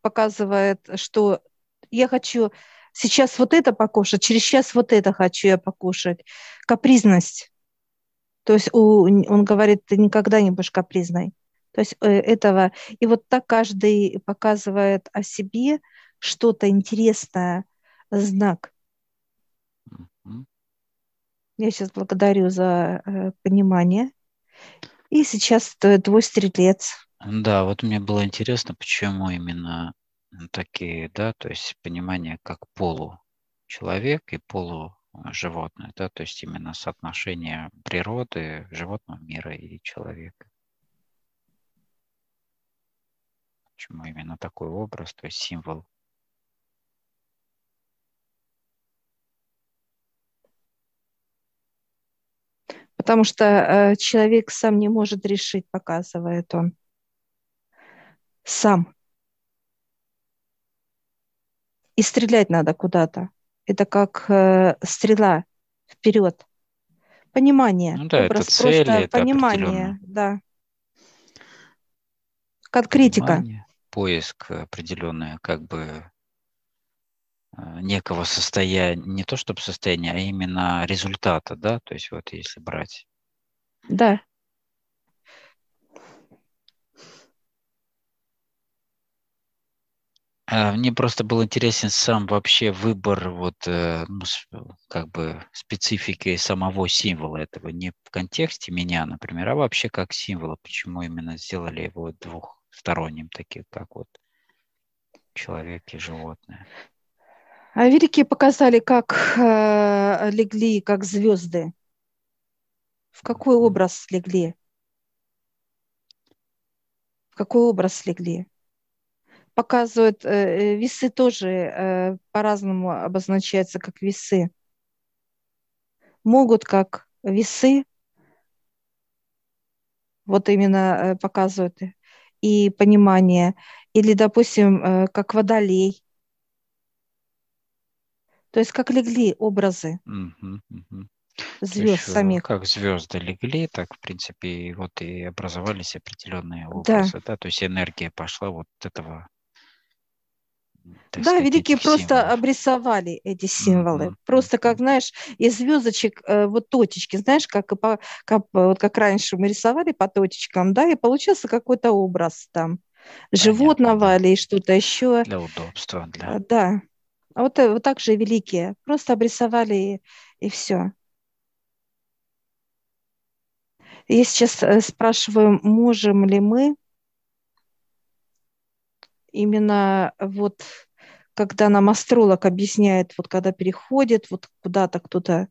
показывает, что я хочу сейчас вот это покушать, через час вот это хочу я покушать. Капризность. То есть он говорит, ты никогда не будешь капризной. То есть э, этого. И вот так каждый показывает о себе что-то интересное, знак. Я сейчас благодарю за э, понимание. И сейчас твой стрелец. Да, вот мне было интересно, почему именно такие, да, то есть понимание как полу человек и полу животное, да, то есть именно соотношение природы, животного мира и человека. Почему именно такой образ, то есть символ? Потому что э, человек сам не может решить, показывает он. Сам. И стрелять надо куда-то. Это как э, стрела вперед. Понимание. Ну да, Образ это цели, просто это понимание, да. Конкретика. Понимание, поиск определенное, как бы некого состояния, не то чтобы состояния, а именно результата, да, то есть вот если брать. Да. А, мне просто был интересен сам вообще выбор вот э, ну, как бы специфики самого символа этого, не в контексте меня, например, а вообще как символа, почему именно сделали его двухсторонним, таким как вот человек и животное. А великие показали, как э, легли, как звезды. В какой образ легли? В какой образ легли? показывают, э, э, весы тоже по-разному обозначаются как весы. Могут как весы, вот именно показывают и понимание, или, допустим, как водолей. То есть как легли образы звезд самих. Как звезды легли, так, в принципе, вот и образовались определенные образы, да. да, то есть энергия пошла вот этого да, сказать, великие просто символов. обрисовали эти символы. Mm-hmm. Просто как, знаешь, из звездочек э, вот точечки, знаешь, как, по, как, вот как раньше мы рисовали по точечкам, да, и получился какой-то образ там Понятно, животного да. или что-то еще. Для удобства, для... Да. А вот, э, вот так же великие. Просто обрисовали и, и все. Я сейчас э, спрашиваю, можем ли мы именно вот когда нам астролог объясняет, вот когда переходит, вот куда-то кто-то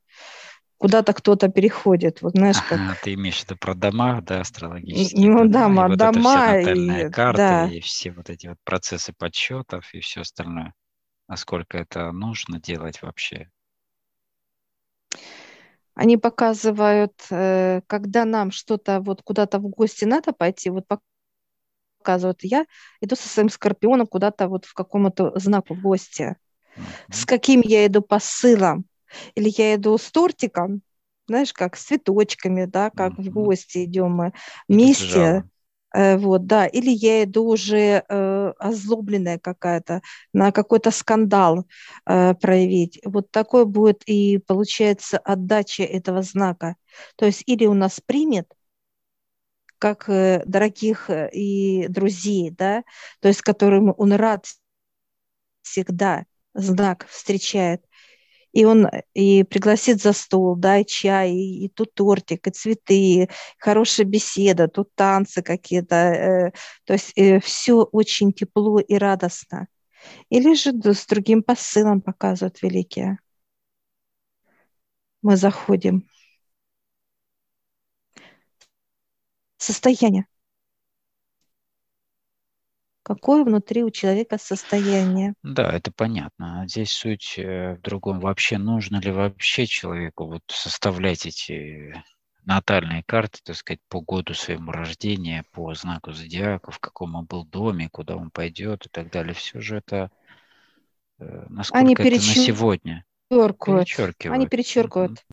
куда-то кто-то переходит, вот знаешь, как... Ага, ты имеешь в виду про дома, да, астрологические Ну да, и вот дома это все и... да. и все вот эти вот процессы подсчетов и все остальное. Насколько это нужно делать вообще? Они показывают, э, когда нам что-то вот куда-то в гости надо пойти, вот показывают. Я иду со своим скорпионом куда-то вот в какому-то знаку в гости. Mm-hmm. С каким я иду посылом? Или я иду с тортиком, знаешь, как с цветочками, да, как mm-hmm. в гости идем мы вместе. Э, вот, да, или я иду уже э, озлобленная какая-то, на какой-то скандал э, проявить. Вот такой будет и получается отдача этого знака. То есть или у нас примет, как дорогих и друзей, да, то есть которым он рад всегда, знак встречает. И он э, и пригласит за стол, да, и чай, и, и тут тортик, и цветы, и хорошая беседа, тут танцы какие-то. Э, то есть э, все очень тепло и радостно. Или же с другим посылом показывают великие. Мы заходим. состояние. Какое внутри у человека состояние? Да, это понятно. А здесь суть э, в другом. Вообще нужно ли вообще человеку вот составлять эти натальные карты, так сказать, по году своему рождения, по знаку зодиака, в каком он был доме, куда он пойдет и так далее. Все же это э, насколько Они это на сегодня? Перечеркивают. Они перечеркивают.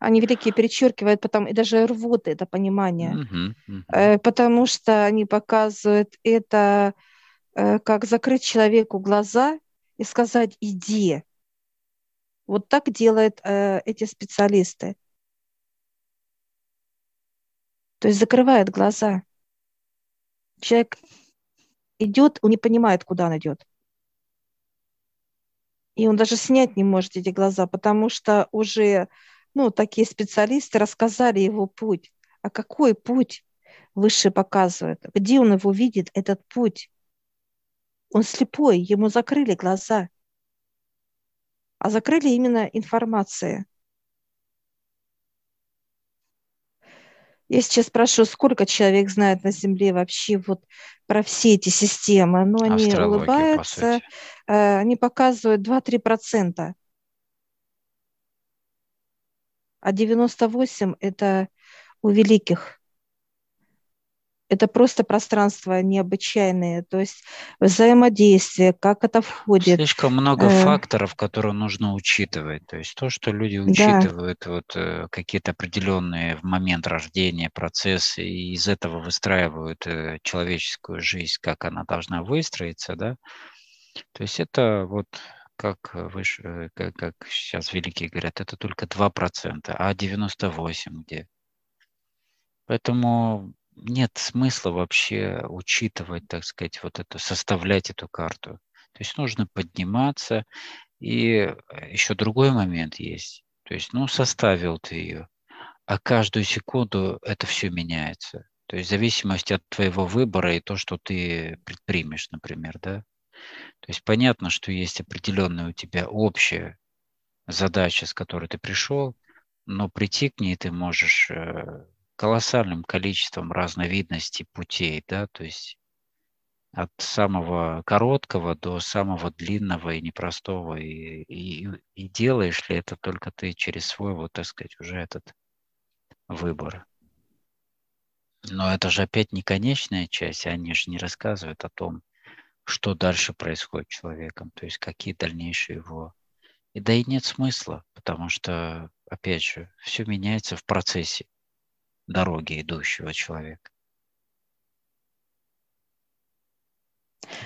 Они великие перечеркивают потом и даже рвут это понимание, uh-huh, uh-huh. потому что они показывают это как закрыть человеку глаза и сказать «иди». Вот так делают э, эти специалисты. То есть закрывает глаза. Человек идет, он не понимает, куда он идет. И он даже снять не может эти глаза, потому что уже ну, такие специалисты рассказали его путь. А какой путь выше показывает? Где он его видит, этот путь? Он слепой, ему закрыли глаза. А закрыли именно информация. Я сейчас спрашиваю, сколько человек знает на Земле вообще вот про все эти системы? Но они улыбаются, по э, они показывают 2-3%. А 98 – это у великих – это просто пространство необычайное, то есть взаимодействие, как это входит. Слишком много э... факторов, которые нужно учитывать. То есть то, что люди учитывают, да. вот э, какие-то определенные в момент рождения процессы, и из этого выстраивают э, человеческую жизнь, как она должна выстроиться, да. То есть это вот как выше, как, как сейчас великие говорят, это только 2%, а 98 где? Поэтому нет смысла вообще учитывать, так сказать, вот это, составлять эту карту. То есть нужно подниматься. И э, еще другой момент есть. То есть, ну, составил ты ее, а каждую секунду это все меняется. То есть в зависимости от твоего выбора и то, что ты предпримешь, например, да. То есть понятно, что есть определенная у тебя общая задача, с которой ты пришел, но прийти к ней ты можешь э, колоссальным количеством разновидностей путей, да, то есть от самого короткого до самого длинного и непростого. И, и, и делаешь ли это только ты через свой, вот, так сказать, уже этот выбор. Но это же опять не конечная часть, они же не рассказывают о том, что дальше происходит с человеком, то есть какие дальнейшие его. И да и нет смысла, потому что, опять же, все меняется в процессе дороги идущего человека.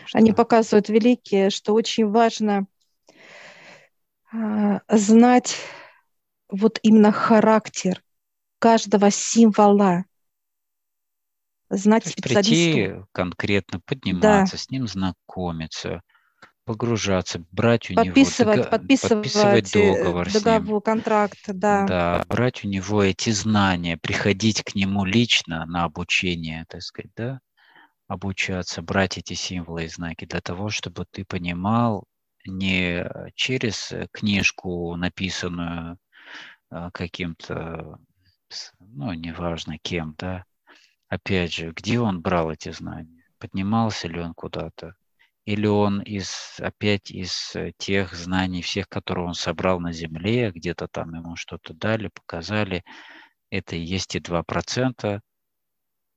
Что? Они показывают великие, что очень важно э, знать вот именно характер каждого символа, знать То прийти конкретно, подниматься, да. с ним знакомиться, погружаться, брать у подписывать, него подписывать, подписывать договор, договор ним. контракт, да. Да, брать у него эти знания, приходить к нему лично на обучение, так сказать, да, обучаться, брать эти символы и знаки для того, чтобы ты понимал не через книжку, написанную а, каким-то, ну, неважно кем, да, опять же, где он брал эти знания, поднимался ли он куда-то, или он из, опять из э, тех знаний всех, которые он собрал на Земле, где-то там ему что-то дали, показали, это и есть и 2%.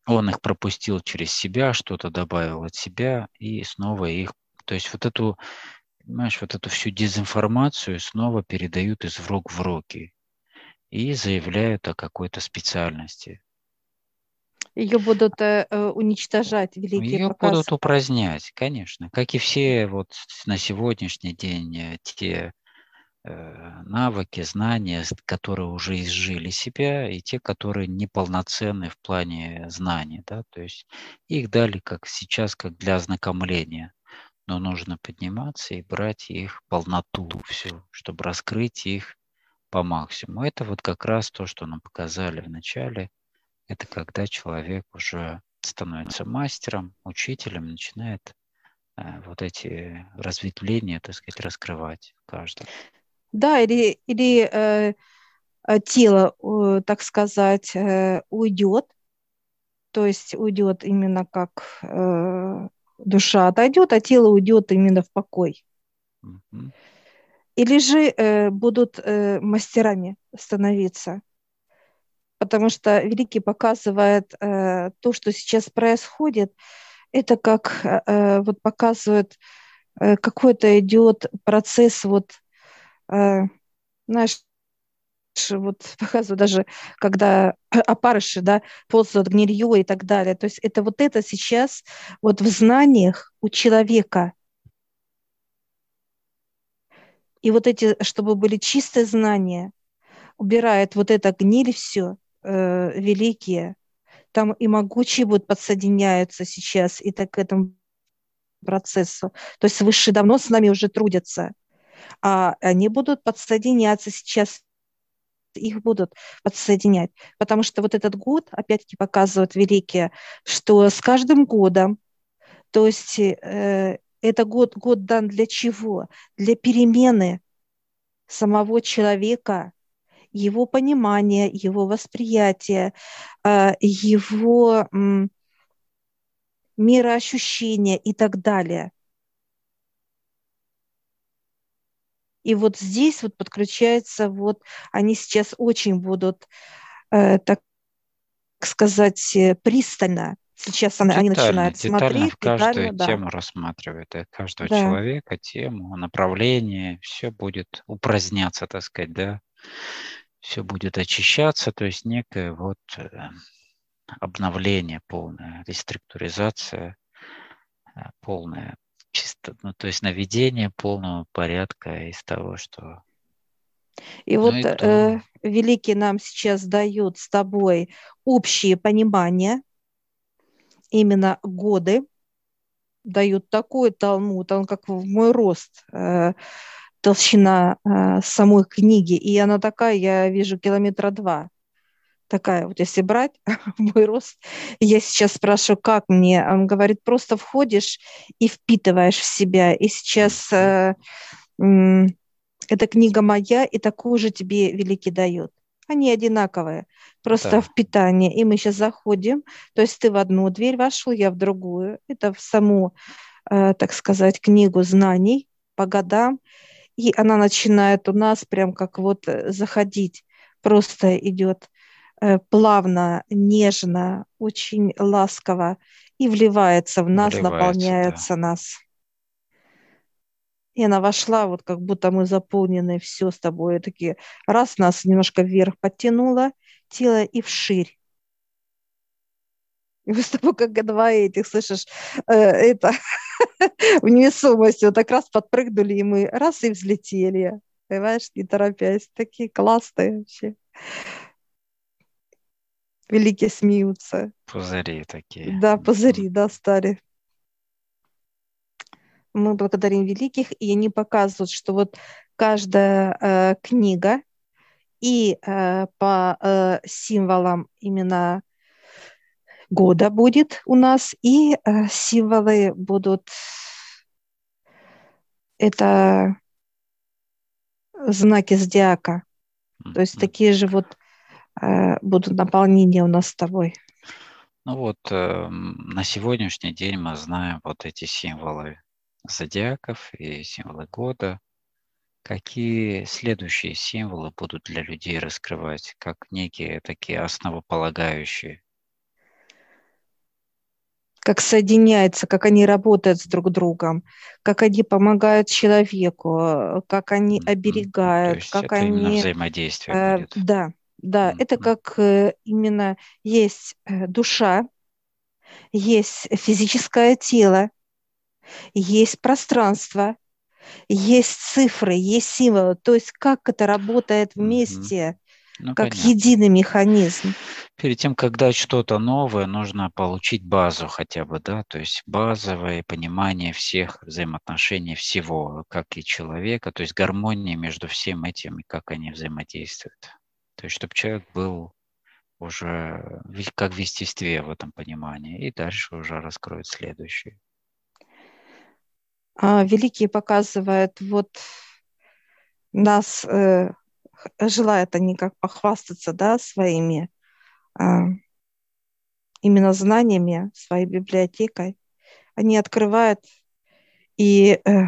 Он их пропустил через себя, что-то добавил от себя и снова их... То есть вот эту, понимаешь, вот эту всю дезинформацию снова передают из рук в руки и заявляют о какой-то специальности. Ее будут э, э, уничтожать великие Ее показы. будут упразднять, конечно. Как и все вот на сегодняшний день э, те э, навыки, знания, которые уже изжили себя, и те, которые неполноценны в плане знаний. Да? То есть их дали как сейчас, как для ознакомления. Но нужно подниматься и брать их полноту всю, чтобы раскрыть их по максимуму. Это вот как раз то, что нам показали в начале – это когда человек уже становится мастером, учителем, начинает э, вот эти разветвления, так сказать, раскрывать в каждом. Да, или, или э, э тело, э, так сказать, э, уйдет, то есть уйдет именно как э, душа отойдет, а тело уйдет именно в покой. Угу. Или же э, будут э, мастерами становиться потому что Великий показывает э, то, что сейчас происходит, это как э, вот показывает э, какой-то идет процесс вот, э, знаешь, вот показывают даже, когда опарыши, да, ползают гнилье и так далее. То есть это вот это сейчас вот в знаниях у человека. И вот эти, чтобы были чистые знания, убирает вот это гниль все – э, великие, там и могучие будут подсоединяются сейчас и так к этому процессу. То есть высшие давно с нами уже трудятся, а они будут подсоединяться сейчас их будут подсоединять. Потому что вот этот год, опять-таки, показывают великие, что с каждым годом, то есть э, это год, год дан для чего? Для перемены самого человека его понимание, его восприятие, э, его мироощущение и так далее. И вот здесь вот подключается, вот они сейчас очень будут, э, так сказать, э, пристально Сейчас детально, они начинают детально смотреть. Каждую детально, да. тему рассматривают, каждого да. человека, тему, направление, все будет упраздняться, так сказать, да, все будет очищаться, то есть некое вот э, обновление полное, реструктуризация э, полная, чисто, ну, то есть наведение полного порядка из того, что и ну вот и то... э, Великий нам сейчас дает с тобой общее понимание именно годы дают такой талмуд, он как в мой рост, э, толщина э, самой книги, и она такая, я вижу, километра два. Такая вот, если брать мой рост, я сейчас спрашиваю, как мне? Он говорит, просто входишь и впитываешь в себя. И сейчас э, э, эта книга моя, и такую же тебе Великий дает. Они одинаковые, просто да. в питании. И мы сейчас заходим, то есть ты в одну дверь вошел, я в другую. Это в саму, э, так сказать, книгу знаний по годам. И она начинает у нас прям как вот э, заходить, просто идет э, плавно, нежно, очень ласково и вливается в нас, вливается, наполняется да. нас. И она вошла, вот как будто мы заполнены все с тобой. Такие, раз нас немножко вверх подтянула тело и вширь. И вы с тобой как два этих, слышишь, э, это в невесомости вот так раз подпрыгнули, и мы раз и взлетели. Понимаешь, не торопясь. Такие классные вообще. Великие смеются. Пузыри такие. Да, пузыри, да, стали мы благодарим великих, и они показывают, что вот каждая э, книга и э, по э, символам именно года будет у нас, и э, символы будут это знаки зодиака. То есть такие же вот э, будут наполнения у нас с тобой. Ну вот э, на сегодняшний день мы знаем вот эти символы зодиаков и символы года. Какие следующие символы будут для людей раскрывать, как некие такие основополагающие? Как соединяются, как они работают с друг другом, как они помогают человеку, как они оберегают, То есть как это они... Именно взаимодействие э, будет. Да, да, mm-hmm. это как э, именно есть э, душа, есть физическое тело, есть пространство, есть цифры, есть символы. То есть как это работает вместе, ну, как понятно. единый механизм. Перед тем, когда что-то новое, нужно получить базу хотя бы, да, то есть базовое понимание всех взаимоотношений всего, как и человека, то есть гармония между всем этим и как они взаимодействуют. То есть, чтобы человек был уже как в естестве в этом понимании, и дальше уже раскроет следующее. А, великие показывают, вот нас э, желают они как похвастаться, да, своими э, именно знаниями, своей библиотекой. Они открывают и э,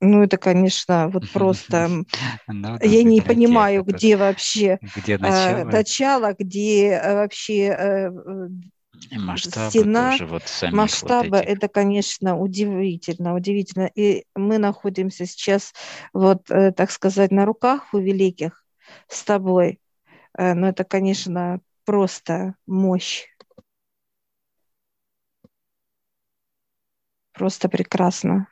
ну, это, конечно, вот просто... Ну, да, я не понимаю, где вообще где начало, начало где вообще и масштабы стена, тоже вот масштабы, вот этих. это, конечно, удивительно, удивительно. И мы находимся сейчас, вот, э, так сказать, на руках у великих с тобой. Э, но это, конечно, просто мощь. Просто прекрасно.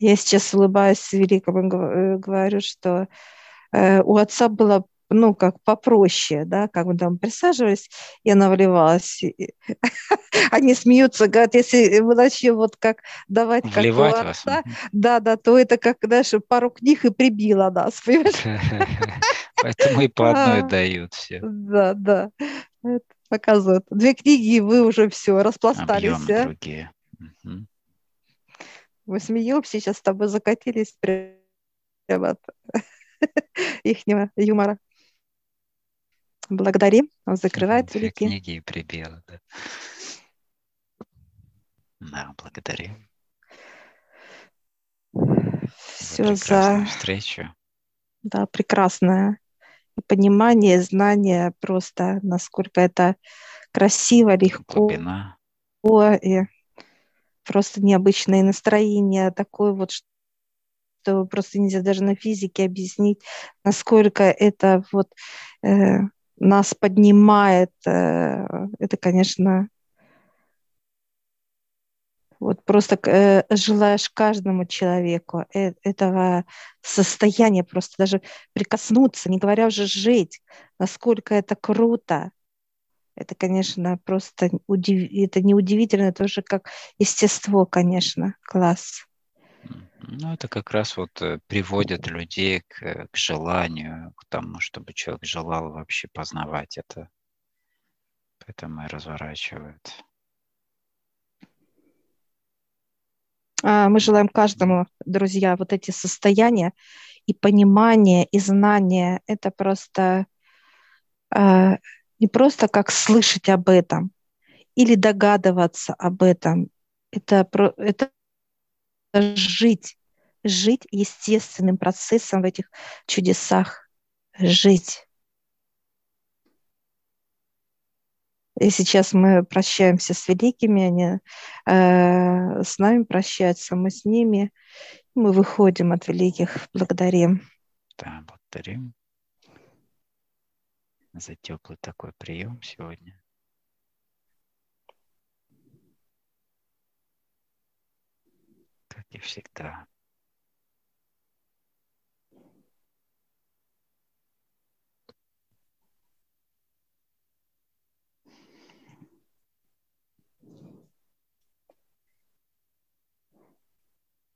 Я сейчас улыбаюсь великому и э, говорю, что у отца было ну, как попроще, да, как мы там присаживались, я навливалась. Они смеются, говорят, если мы начнем вот как давать Вливать как отца, да, да, то это как, знаешь, пару книг и прибило нас, Поэтому и по одной а, дают все. Да, да. показывают. Две книги, и вы уже все, распластались. Объемы другие. Мы смеемся, сейчас с тобой закатились прямо их юмора. Благодарим. Он закрывает Две великие. книги и прибила, да. Да, благодарим. Все за встречу. Да, прекрасное понимание, знание просто, насколько это красиво, легко. Глубина. И просто необычное настроение, такое вот, что просто нельзя даже на физике объяснить, насколько это вот э, нас поднимает. Э, это, конечно, вот просто э, желаешь каждому человеку э, этого состояния, просто даже прикоснуться, не говоря уже жить, насколько это круто. Это, конечно, просто удив... это неудивительно, это уже как естество, конечно, класс. Ну, это как раз вот э, приводит людей к, к желанию, к тому, чтобы человек желал вообще познавать это. Поэтому и разворачивают. А, мы желаем каждому, друзья, вот эти состояния и понимание, и знание. Это просто а, не просто как слышать об этом или догадываться об этом. Это, это жить, жить естественным процессом в этих чудесах, жить. И сейчас мы прощаемся с великими, они э, с нами прощаются, мы с ними. Мы выходим от великих, благодарим. Да, благодарим за теплый такой прием сегодня. Как и всегда.